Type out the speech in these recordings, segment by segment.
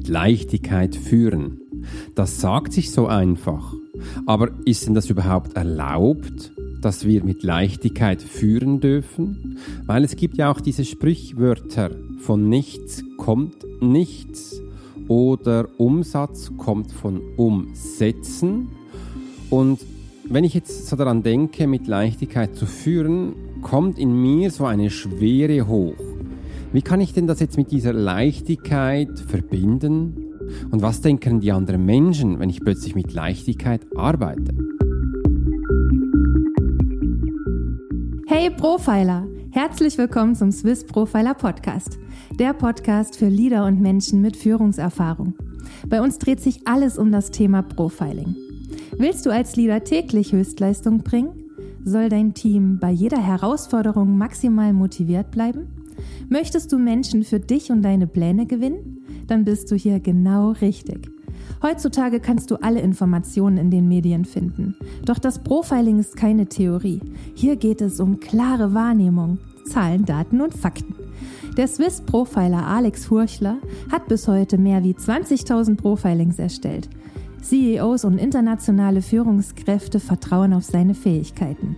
mit Leichtigkeit führen. Das sagt sich so einfach. Aber ist denn das überhaupt erlaubt, dass wir mit Leichtigkeit führen dürfen? Weil es gibt ja auch diese Sprichwörter, von nichts kommt nichts oder Umsatz kommt von Umsetzen. Und wenn ich jetzt so daran denke, mit Leichtigkeit zu führen, kommt in mir so eine Schwere hoch. Wie kann ich denn das jetzt mit dieser Leichtigkeit verbinden? Und was denken die anderen Menschen, wenn ich plötzlich mit Leichtigkeit arbeite? Hey Profiler! Herzlich willkommen zum Swiss Profiler Podcast, der Podcast für Leader und Menschen mit Führungserfahrung. Bei uns dreht sich alles um das Thema Profiling. Willst du als Leader täglich Höchstleistung bringen? Soll dein Team bei jeder Herausforderung maximal motiviert bleiben? Möchtest du Menschen für dich und deine Pläne gewinnen? Dann bist du hier genau richtig. Heutzutage kannst du alle Informationen in den Medien finden. Doch das Profiling ist keine Theorie. Hier geht es um klare Wahrnehmung, Zahlen, Daten und Fakten. Der Swiss Profiler Alex Furchler hat bis heute mehr wie 20.000 Profilings erstellt. CEOs und internationale Führungskräfte vertrauen auf seine Fähigkeiten.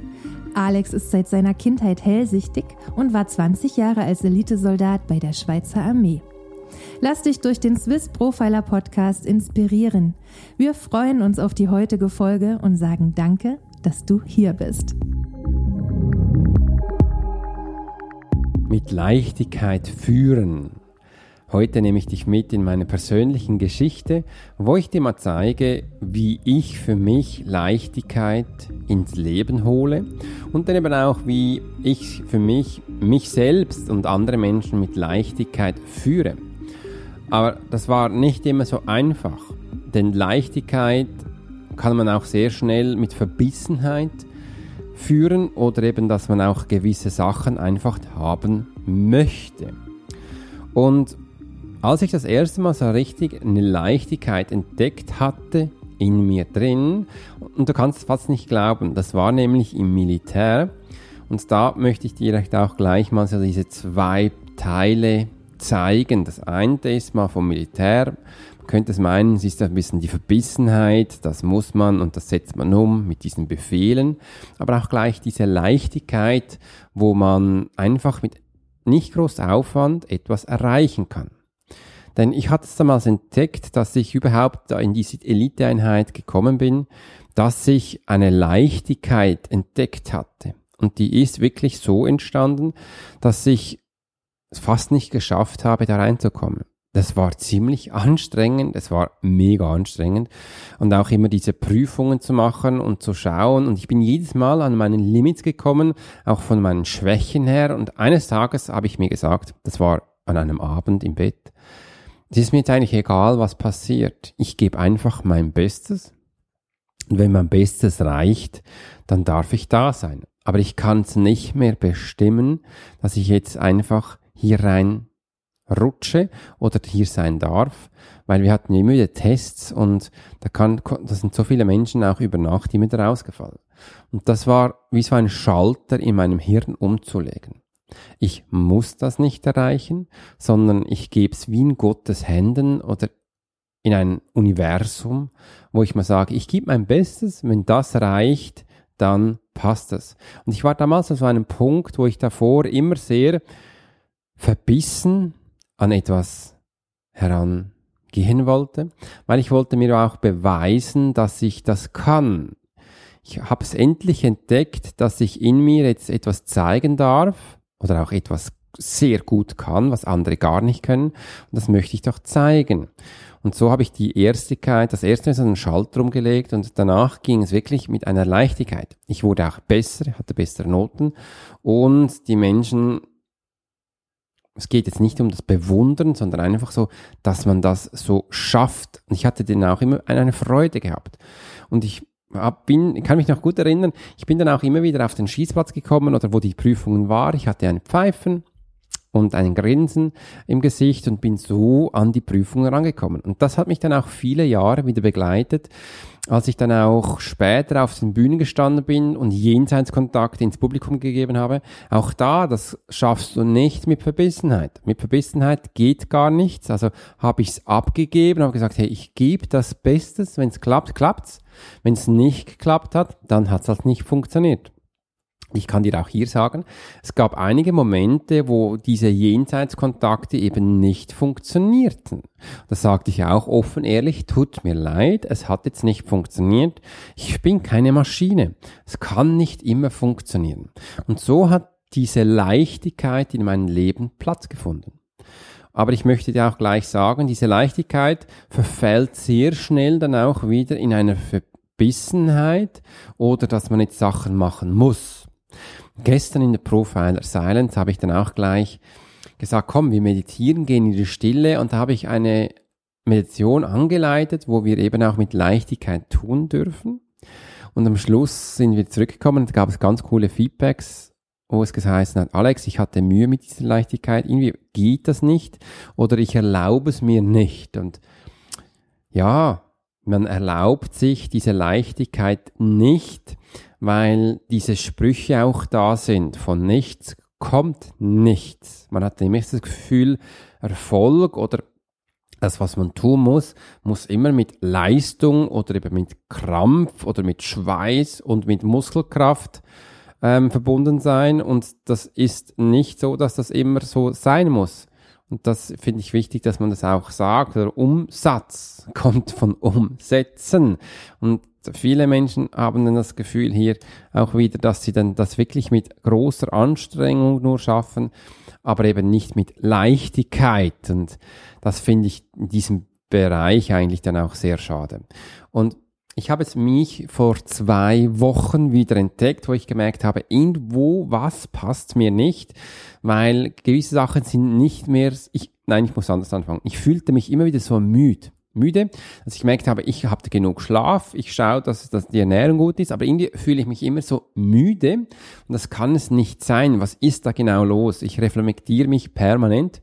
Alex ist seit seiner Kindheit hellsichtig und war 20 Jahre als Elitesoldat bei der Schweizer Armee. Lass dich durch den Swiss Profiler Podcast inspirieren. Wir freuen uns auf die heutige Folge und sagen Danke, dass du hier bist. Mit Leichtigkeit führen. Heute nehme ich dich mit in meine persönlichen Geschichte, wo ich dir mal zeige, wie ich für mich Leichtigkeit ins Leben hole und dann eben auch, wie ich für mich, mich selbst und andere Menschen mit Leichtigkeit führe. Aber das war nicht immer so einfach, denn Leichtigkeit kann man auch sehr schnell mit Verbissenheit führen oder eben, dass man auch gewisse Sachen einfach haben möchte. Und als ich das erste Mal so richtig eine Leichtigkeit entdeckt hatte in mir drin, und du kannst fast nicht glauben, das war nämlich im Militär, und da möchte ich dir auch gleich mal so diese zwei Teile zeigen. Das eine ist mal vom Militär, man könnte es meinen, es ist ein bisschen die Verbissenheit, das muss man und das setzt man um mit diesen Befehlen, aber auch gleich diese Leichtigkeit, wo man einfach mit nicht groß Aufwand etwas erreichen kann. Denn ich hatte es damals entdeckt, dass ich überhaupt in diese Eliteeinheit gekommen bin, dass ich eine Leichtigkeit entdeckt hatte. Und die ist wirklich so entstanden, dass ich es fast nicht geschafft habe, da reinzukommen. Das war ziemlich anstrengend, es war mega anstrengend und auch immer diese Prüfungen zu machen und zu schauen und ich bin jedes Mal an meinen Limits gekommen, auch von meinen Schwächen her und eines Tages habe ich mir gesagt, das war an einem Abend im Bett, es ist mir jetzt eigentlich egal, was passiert. Ich gebe einfach mein Bestes. Und wenn mein Bestes reicht, dann darf ich da sein. Aber ich kann es nicht mehr bestimmen, dass ich jetzt einfach hier rein rutsche oder hier sein darf, weil wir hatten ja immer wieder Tests und da kann, da sind so viele Menschen auch über Nacht immer rausgefallen. Und das war wie so ein Schalter in meinem Hirn umzulegen. Ich muss das nicht erreichen, sondern ich gebe es wie in Gottes Händen oder in ein Universum, wo ich mal sage, ich gebe mein Bestes, wenn das reicht, dann passt es. Und ich war damals an so einem Punkt, wo ich davor immer sehr verbissen an etwas herangehen wollte, weil ich wollte mir auch beweisen, dass ich das kann. Ich habe es endlich entdeckt, dass ich in mir jetzt etwas zeigen darf, oder auch etwas sehr gut kann, was andere gar nicht können. Und das möchte ich doch zeigen. Und so habe ich die Erstigkeit, das erste Mal so einen Schalter umgelegt und danach ging es wirklich mit einer Leichtigkeit. Ich wurde auch besser, hatte bessere Noten und die Menschen, es geht jetzt nicht um das Bewundern, sondern einfach so, dass man das so schafft. Und ich hatte dann auch immer eine Freude gehabt. Und ich bin, kann mich noch gut erinnern, ich bin dann auch immer wieder auf den Schießplatz gekommen oder wo die Prüfungen war. Ich hatte einen Pfeifen und ein Grinsen im Gesicht und bin so an die Prüfung rangekommen. Und das hat mich dann auch viele Jahre wieder begleitet, als ich dann auch später auf den Bühnen gestanden bin und Jenseitskontakt ins Publikum gegeben habe. Auch da, das schaffst du nicht mit Verbissenheit. Mit Verbissenheit geht gar nichts. Also habe ich es abgegeben, habe gesagt, hey, ich gebe das Bestes. Wenn es klappt, klappt's. Wenn es nicht geklappt hat, dann hat es halt nicht funktioniert. Ich kann dir auch hier sagen, es gab einige Momente, wo diese Jenseitskontakte eben nicht funktionierten. Das sagte ich auch offen ehrlich, tut mir leid, es hat jetzt nicht funktioniert. Ich bin keine Maschine. Es kann nicht immer funktionieren. Und so hat diese Leichtigkeit in meinem Leben Platz gefunden. Aber ich möchte dir auch gleich sagen, diese Leichtigkeit verfällt sehr schnell dann auch wieder in eine Verbissenheit oder dass man jetzt Sachen machen muss. Gestern in der Profiler Silence habe ich dann auch gleich gesagt, komm, wir meditieren, gehen in die Stille und da habe ich eine Meditation angeleitet, wo wir eben auch mit Leichtigkeit tun dürfen. Und am Schluss sind wir zurückgekommen und gab es ganz coole Feedbacks, wo es geheißen hat, Alex, ich hatte Mühe mit dieser Leichtigkeit, irgendwie geht das nicht oder ich erlaube es mir nicht. Und ja, man erlaubt sich diese Leichtigkeit nicht, weil diese Sprüche auch da sind. Von nichts kommt nichts. Man hat nämlich das Gefühl, Erfolg oder das, was man tun muss, muss immer mit Leistung oder eben mit Krampf oder mit Schweiß und mit Muskelkraft ähm, verbunden sein. Und das ist nicht so, dass das immer so sein muss. Und das finde ich wichtig, dass man das auch sagt. Der Umsatz kommt von Umsetzen. Und viele Menschen haben dann das Gefühl hier auch wieder, dass sie dann das wirklich mit großer Anstrengung nur schaffen, aber eben nicht mit Leichtigkeit. Und das finde ich in diesem Bereich eigentlich dann auch sehr schade. Und ich habe es mich vor zwei Wochen wieder entdeckt, wo ich gemerkt habe, irgendwo was passt mir nicht, weil gewisse Sachen sind nicht mehr, ich, nein, ich muss anders anfangen. Ich fühlte mich immer wieder so müde müde, dass ich gemerkt habe, ich habe genug Schlaf, ich schaue, dass, dass die Ernährung gut ist, aber irgendwie fühle ich mich immer so müde und das kann es nicht sein. Was ist da genau los? Ich reflektiere mich permanent,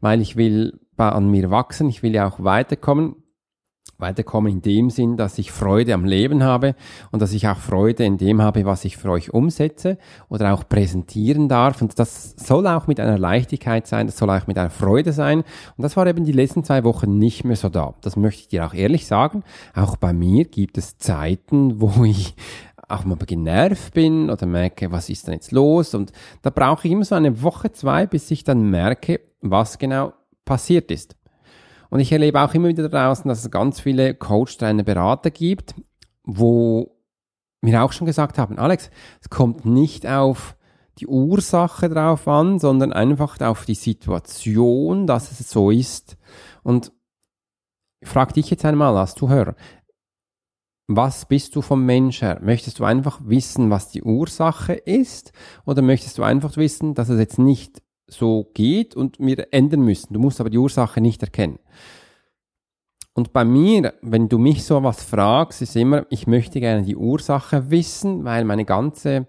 weil ich will an mir wachsen, ich will ja auch weiterkommen weiterkommen in dem Sinn, dass ich Freude am Leben habe und dass ich auch Freude in dem habe, was ich für euch umsetze oder auch präsentieren darf. Und das soll auch mit einer Leichtigkeit sein, das soll auch mit einer Freude sein. Und das war eben die letzten zwei Wochen nicht mehr so da. Das möchte ich dir auch ehrlich sagen. Auch bei mir gibt es Zeiten, wo ich auch mal genervt bin oder merke, was ist denn jetzt los? Und da brauche ich immer so eine Woche, zwei, bis ich dann merke, was genau passiert ist. Und ich erlebe auch immer wieder draußen, dass es ganz viele Coach, Trainer, Berater gibt, wo mir auch schon gesagt haben, Alex, es kommt nicht auf die Ursache drauf an, sondern einfach auf die Situation, dass es so ist. Und ich frage dich jetzt einmal als Zuhörer, was bist du vom Mensch her? Möchtest du einfach wissen, was die Ursache ist? Oder möchtest du einfach wissen, dass es jetzt nicht so geht und wir ändern müssen. Du musst aber die Ursache nicht erkennen. Und bei mir, wenn du mich so was fragst, ist immer, ich möchte gerne die Ursache wissen, weil meine ganze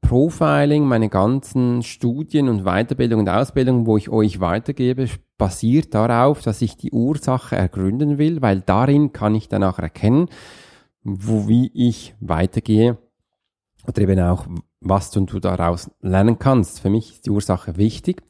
Profiling, meine ganzen Studien und Weiterbildung und Ausbildung, wo ich euch weitergebe, basiert darauf, dass ich die Ursache ergründen will, weil darin kann ich danach erkennen, wo, wie ich weitergehe oder eben auch, was du daraus lernen kannst. Für mich ist die Ursache wichtig.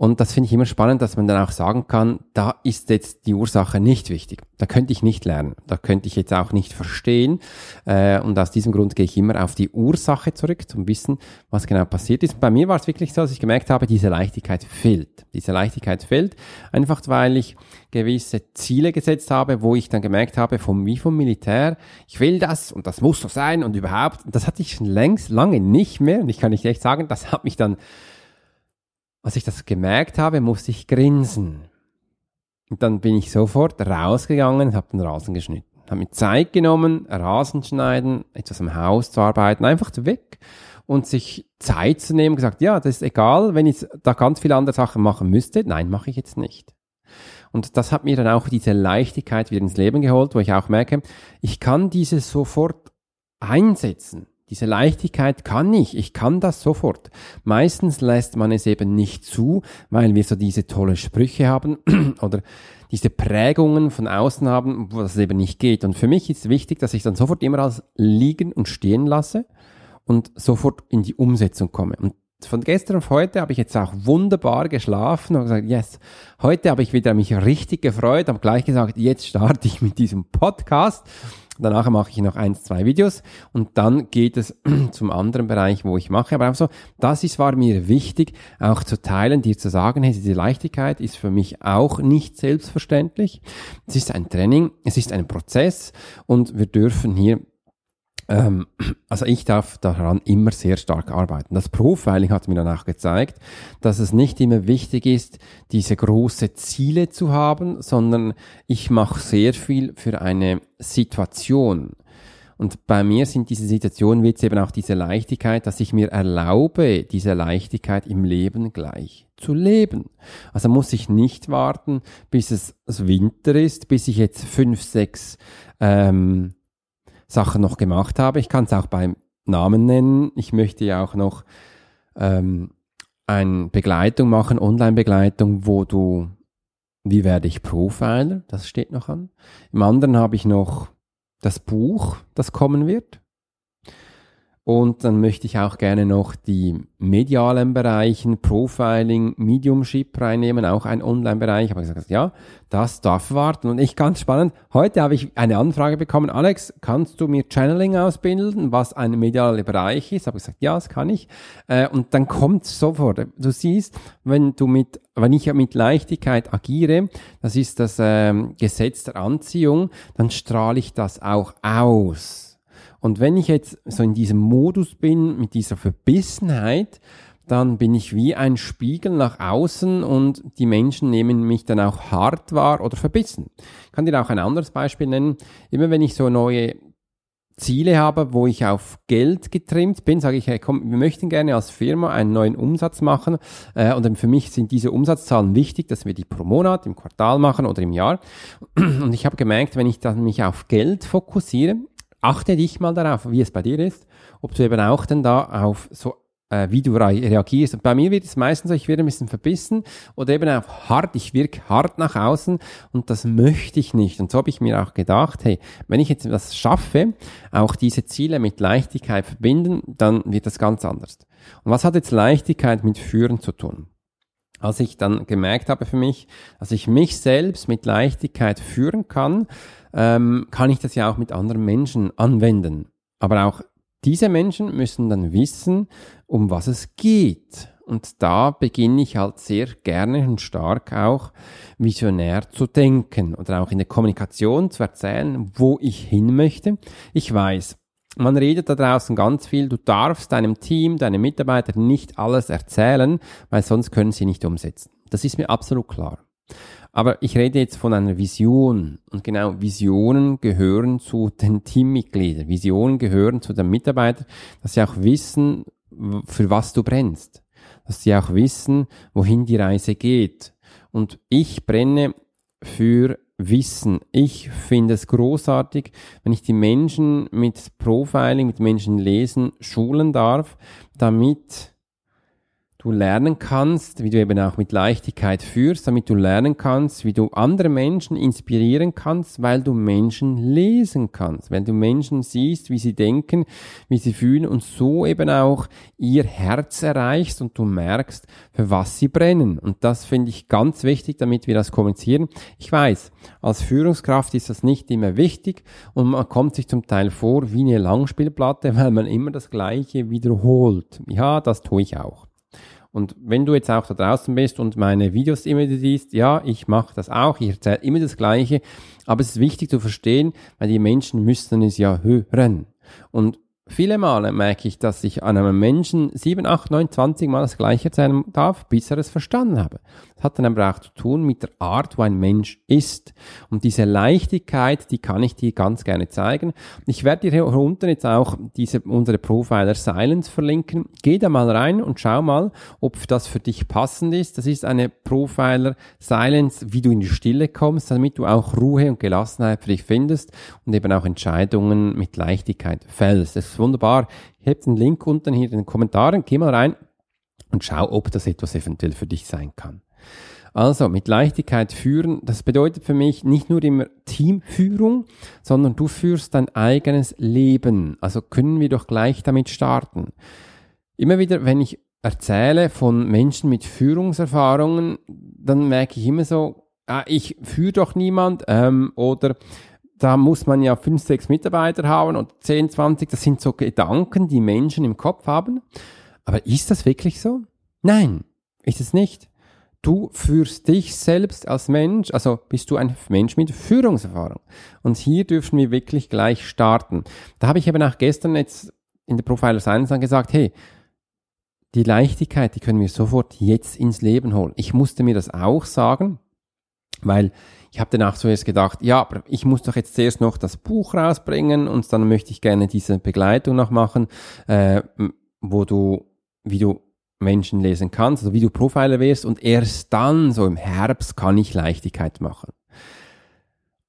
Und das finde ich immer spannend, dass man dann auch sagen kann, da ist jetzt die Ursache nicht wichtig. Da könnte ich nicht lernen. Da könnte ich jetzt auch nicht verstehen. Äh, und aus diesem Grund gehe ich immer auf die Ursache zurück, zum Wissen, was genau passiert ist. Bei mir war es wirklich so, dass ich gemerkt habe, diese Leichtigkeit fehlt. Diese Leichtigkeit fehlt, einfach weil ich gewisse Ziele gesetzt habe, wo ich dann gemerkt habe, vom, wie vom Militär, ich will das und das muss so sein und überhaupt. Das hatte ich schon längst lange nicht mehr. Und ich kann nicht echt sagen, das hat mich dann als ich das gemerkt habe, musste ich grinsen. Und dann bin ich sofort rausgegangen und habe den Rasen geschnitten. Habe mir Zeit genommen, Rasen schneiden, etwas am Haus zu arbeiten, einfach weg und sich Zeit zu nehmen, gesagt, ja, das ist egal, wenn ich da ganz viele andere Sachen machen müsste. Nein, mache ich jetzt nicht. Und das hat mir dann auch diese Leichtigkeit wieder ins Leben geholt, wo ich auch merke, ich kann diese sofort einsetzen Diese Leichtigkeit kann ich, ich kann das sofort. Meistens lässt man es eben nicht zu, weil wir so diese tolle Sprüche haben oder diese Prägungen von außen haben, wo das eben nicht geht. Und für mich ist wichtig, dass ich dann sofort immer alles liegen und stehen lasse und sofort in die Umsetzung komme. Und von gestern auf heute habe ich jetzt auch wunderbar geschlafen und gesagt, yes, heute habe ich wieder mich richtig gefreut, habe gleich gesagt, jetzt starte ich mit diesem Podcast. Danach mache ich noch eins, zwei Videos und dann geht es zum anderen Bereich, wo ich mache. Aber auch so, das ist, war mir wichtig, auch zu teilen, dir zu sagen, hey, diese Leichtigkeit ist für mich auch nicht selbstverständlich. Es ist ein Training, es ist ein Prozess und wir dürfen hier ähm, also ich darf daran immer sehr stark arbeiten. Das Profiling hat mir dann auch gezeigt, dass es nicht immer wichtig ist, diese große Ziele zu haben, sondern ich mache sehr viel für eine Situation. Und bei mir sind diese Situationen jetzt eben auch diese Leichtigkeit, dass ich mir erlaube, diese Leichtigkeit im Leben gleich zu leben. Also muss ich nicht warten, bis es Winter ist, bis ich jetzt fünf, sechs ähm, Sachen noch gemacht habe. Ich kann es auch beim Namen nennen. Ich möchte ja auch noch ähm, eine Begleitung machen, Online-Begleitung, wo du, wie werde ich Profiler, das steht noch an. Im anderen habe ich noch das Buch, das kommen wird. Und dann möchte ich auch gerne noch die medialen Bereichen, Profiling, Mediumship reinnehmen, auch ein Online-Bereich. Aber ich gesagt, ja, das darf warten. Und ich ganz spannend, heute habe ich eine Anfrage bekommen, Alex, kannst du mir Channeling ausbilden, was ein medialer Bereich ist? Habe gesagt, ja, das kann ich. Äh, und dann kommt sofort. Du siehst, wenn du mit, wenn ich mit Leichtigkeit agiere, das ist das ähm, Gesetz der Anziehung, dann strahle ich das auch aus. Und wenn ich jetzt so in diesem Modus bin, mit dieser Verbissenheit, dann bin ich wie ein Spiegel nach außen und die Menschen nehmen mich dann auch hart wahr oder verbissen. Ich kann dir auch ein anderes Beispiel nennen. Immer wenn ich so neue Ziele habe, wo ich auf Geld getrimmt bin, sage ich, hey, komm, wir möchten gerne als Firma einen neuen Umsatz machen äh, und für mich sind diese Umsatzzahlen wichtig, dass wir die pro Monat, im Quartal machen oder im Jahr. Und ich habe gemerkt, wenn ich dann mich auf Geld fokussiere, achte dich mal darauf, wie es bei dir ist, ob du eben auch dann da auf so äh, wie du reagierst. Und bei mir wird es meistens so, ich werde ein bisschen verbissen oder eben auch hart, ich wirke hart nach außen und das möchte ich nicht. Und so habe ich mir auch gedacht, hey, wenn ich jetzt das schaffe, auch diese Ziele mit Leichtigkeit verbinden, dann wird das ganz anders. Und was hat jetzt Leichtigkeit mit Führen zu tun? Als ich dann gemerkt habe für mich, dass ich mich selbst mit Leichtigkeit führen kann, ähm, kann ich das ja auch mit anderen Menschen anwenden. Aber auch diese Menschen müssen dann wissen, um was es geht. Und da beginne ich halt sehr gerne und stark auch visionär zu denken oder auch in der Kommunikation zu erzählen, wo ich hin möchte. Ich weiß, man redet da draußen ganz viel, du darfst deinem Team, deinen Mitarbeitern nicht alles erzählen, weil sonst können sie nicht umsetzen. Das ist mir absolut klar. Aber ich rede jetzt von einer Vision. Und genau, Visionen gehören zu den Teammitgliedern. Visionen gehören zu den Mitarbeitern, dass sie auch wissen, für was du brennst. Dass sie auch wissen, wohin die Reise geht. Und ich brenne für Wissen. Ich finde es großartig, wenn ich die Menschen mit Profiling, mit Menschen lesen, schulen darf, damit du lernen kannst, wie du eben auch mit Leichtigkeit führst, damit du lernen kannst, wie du andere Menschen inspirieren kannst, weil du Menschen lesen kannst, weil du Menschen siehst, wie sie denken, wie sie fühlen und so eben auch ihr Herz erreichst und du merkst, für was sie brennen. Und das finde ich ganz wichtig, damit wir das kommunizieren. Ich weiß, als Führungskraft ist das nicht immer wichtig und man kommt sich zum Teil vor wie eine Langspielplatte, weil man immer das Gleiche wiederholt. Ja, das tue ich auch. Und wenn du jetzt auch da draußen bist und meine Videos immer siehst, ja, ich mache das auch, ich erzähle immer das Gleiche, aber es ist wichtig zu verstehen, weil die Menschen müssen es ja hören. Und viele Male merke ich, dass ich an einem Menschen 7, 8, 9, 20 Mal das Gleiche erzählen darf, bis er es verstanden habe. Das hat dann aber auch zu tun mit der Art, wo ein Mensch ist. Und diese Leichtigkeit, die kann ich dir ganz gerne zeigen. Ich werde dir hier unten jetzt auch diese, unsere Profiler Silence verlinken. Geh da mal rein und schau mal, ob das für dich passend ist. Das ist eine Profiler Silence, wie du in die Stille kommst, damit du auch Ruhe und Gelassenheit für dich findest und eben auch Entscheidungen mit Leichtigkeit fällst. Das ist wunderbar. Ich habe den Link unten hier in den Kommentaren. Geh mal rein und schau, ob das etwas eventuell für dich sein kann. Also mit Leichtigkeit führen, das bedeutet für mich nicht nur immer Teamführung, sondern du führst dein eigenes Leben. Also können wir doch gleich damit starten. Immer wieder, wenn ich erzähle von Menschen mit Führungserfahrungen, dann merke ich immer so, ah, ich führe doch niemand ähm, oder da muss man ja fünf, sechs Mitarbeiter haben und 10, 20, das sind so Gedanken, die Menschen im Kopf haben. Aber ist das wirklich so? Nein, ist es nicht. Du führst dich selbst als Mensch, also bist du ein Mensch mit Führungserfahrung. Und hier dürfen wir wirklich gleich starten. Da habe ich eben auch gestern jetzt in der Profiler Science dann gesagt, hey, die Leichtigkeit, die können wir sofort jetzt ins Leben holen. Ich musste mir das auch sagen, weil ich habe danach zuerst gedacht, ja, aber ich muss doch jetzt zuerst noch das Buch rausbringen und dann möchte ich gerne diese Begleitung noch machen, äh, wo du, wie du Menschen lesen kannst, also wie du Profiler wirst und erst dann, so im Herbst, kann ich Leichtigkeit machen.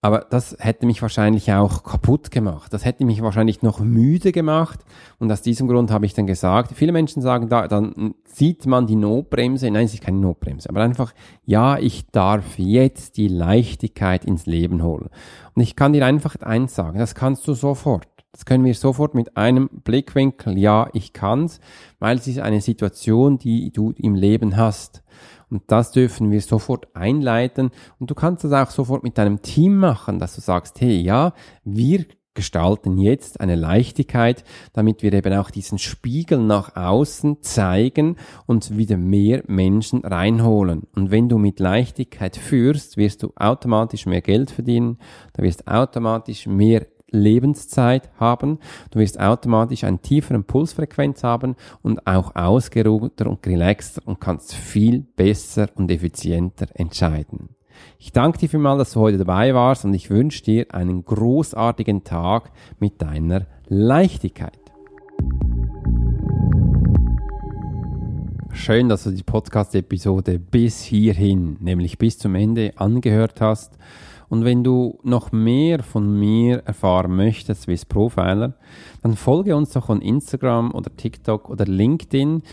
Aber das hätte mich wahrscheinlich auch kaputt gemacht. Das hätte mich wahrscheinlich noch müde gemacht. Und aus diesem Grund habe ich dann gesagt, viele Menschen sagen da, dann sieht man die Notbremse. Nein, es ist keine Notbremse. Aber einfach, ja, ich darf jetzt die Leichtigkeit ins Leben holen. Und ich kann dir einfach eins sagen, das kannst du sofort. Das können wir sofort mit einem Blickwinkel, ja, ich kann's, weil es ist eine Situation, die du im Leben hast. Und das dürfen wir sofort einleiten. Und du kannst das auch sofort mit deinem Team machen, dass du sagst, hey, ja, wir gestalten jetzt eine Leichtigkeit, damit wir eben auch diesen Spiegel nach außen zeigen und wieder mehr Menschen reinholen. Und wenn du mit Leichtigkeit führst, wirst du automatisch mehr Geld verdienen, da wirst automatisch mehr Lebenszeit haben. Du wirst automatisch einen tieferen Pulsfrequenz haben und auch ausgeruhter und relaxter und kannst viel besser und effizienter entscheiden. Ich danke dir vielmals, dass du heute dabei warst und ich wünsche dir einen großartigen Tag mit deiner Leichtigkeit. Schön, dass du die Podcast-Episode bis hierhin, nämlich bis zum Ende angehört hast. Und wenn du noch mehr von mir erfahren möchtest, wie Profiler, dann folge uns doch on Instagram oder TikTok oder LinkedIn.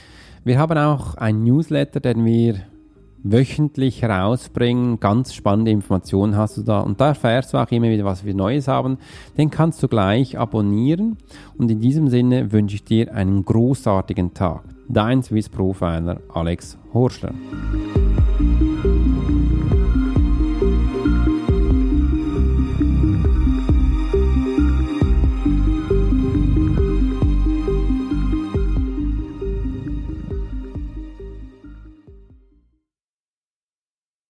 Wir haben auch ein Newsletter, den wir wöchentlich herausbringen. Ganz spannende Informationen hast du da. Und da erfährst du auch immer wieder, was wir Neues haben. Den kannst du gleich abonnieren. Und in diesem Sinne wünsche ich dir einen großartigen Tag. Dein Swiss Profiler Alex Horschler.